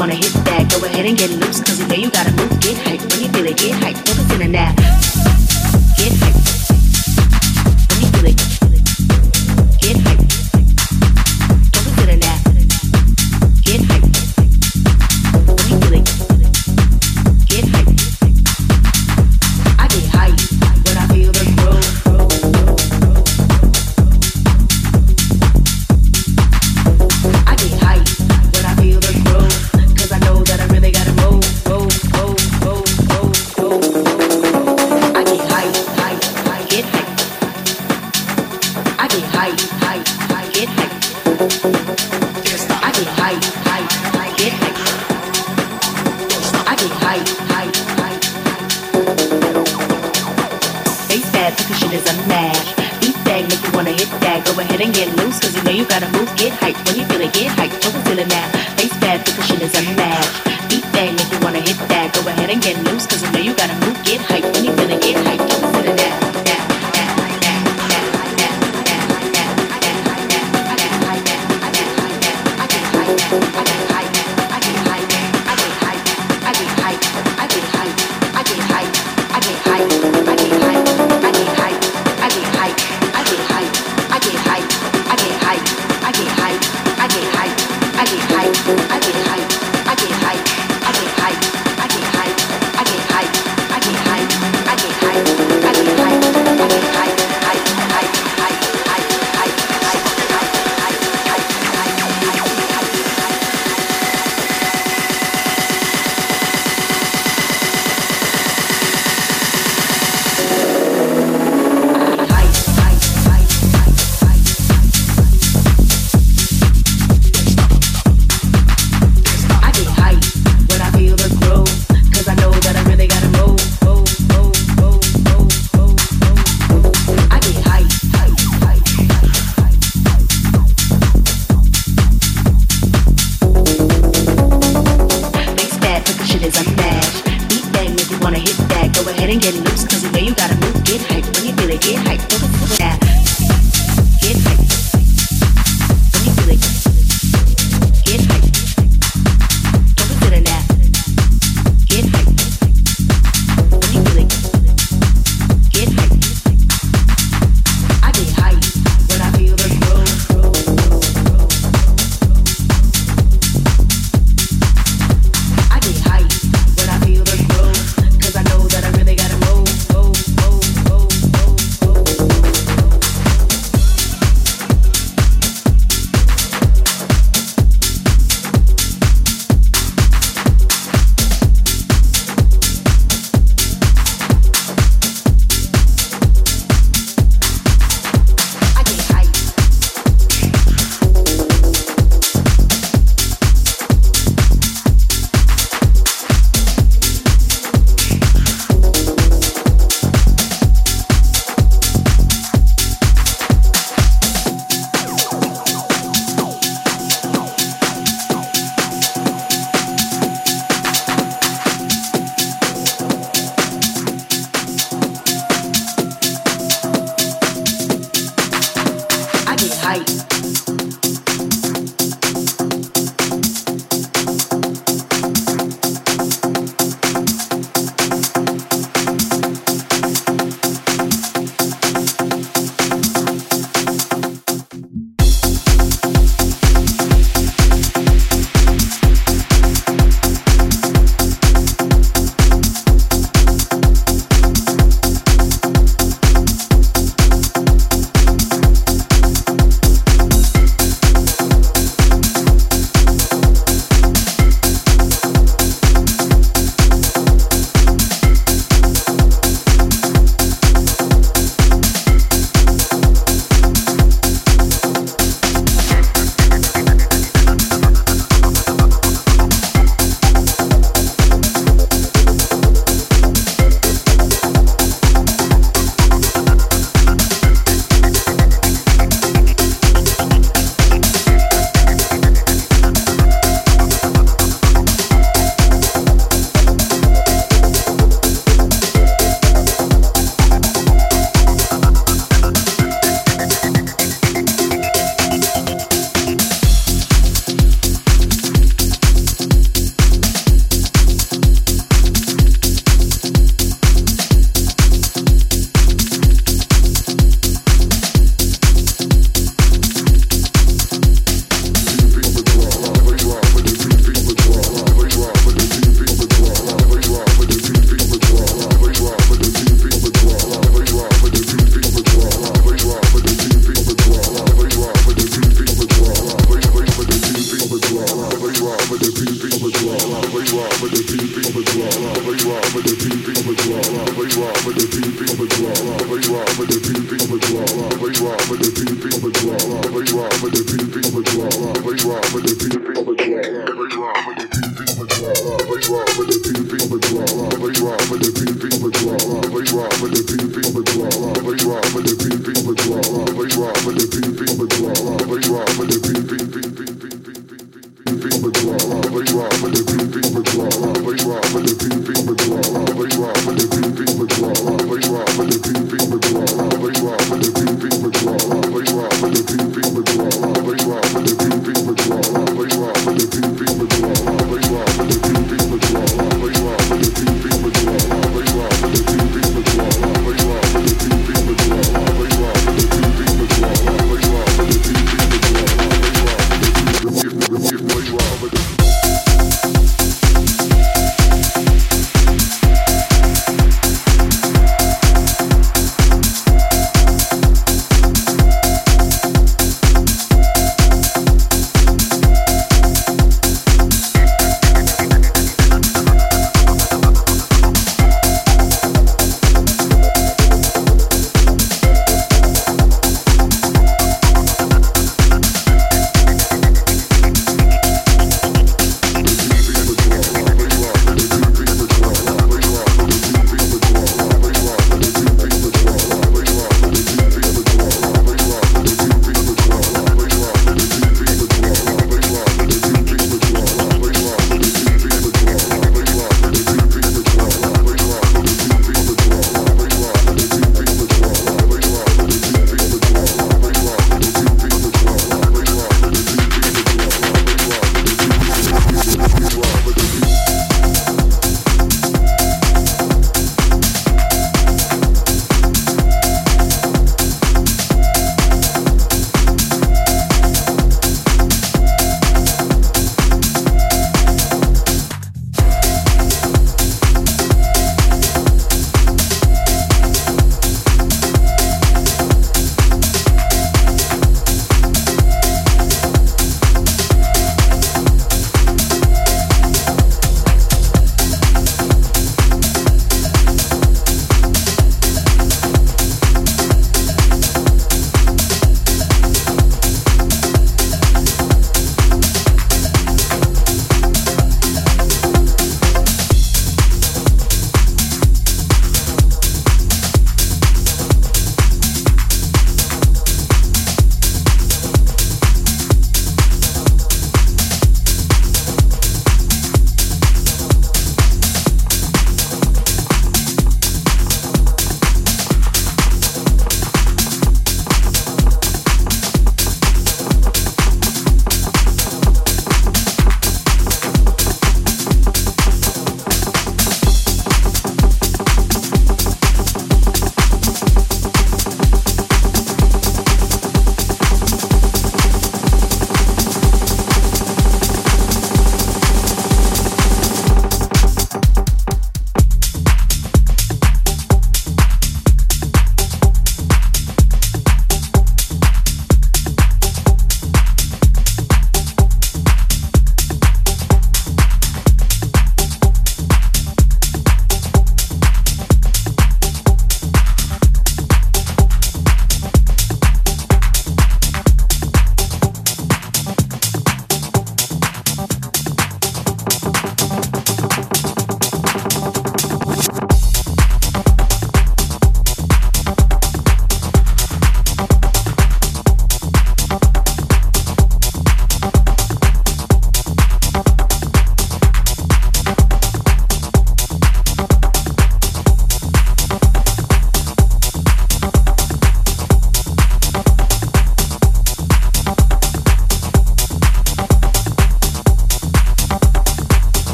wanna hit that. Go ahead and get loose, cause you know you gotta move, get hyped. When you feel it, get hyped. focus in on that.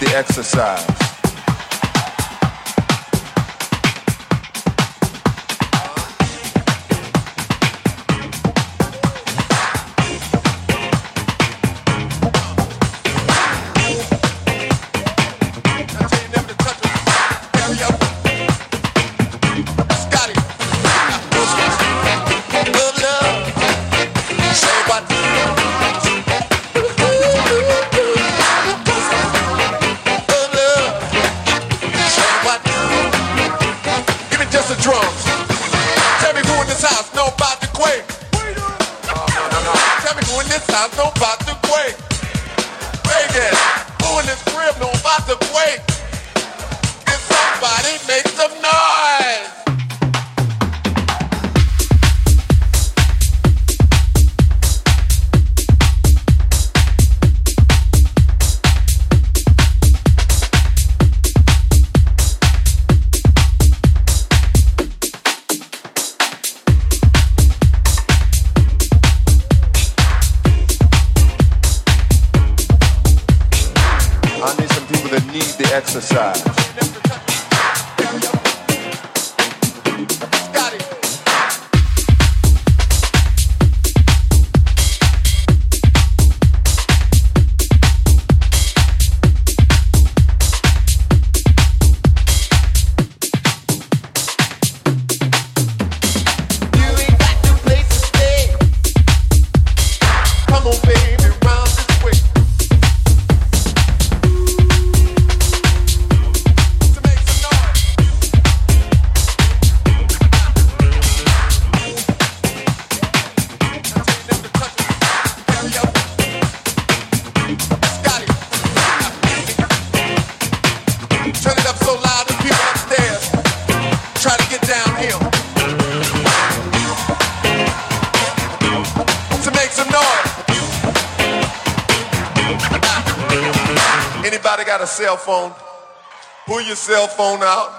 the exercise.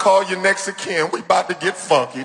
Call your next kin. We about to get funky.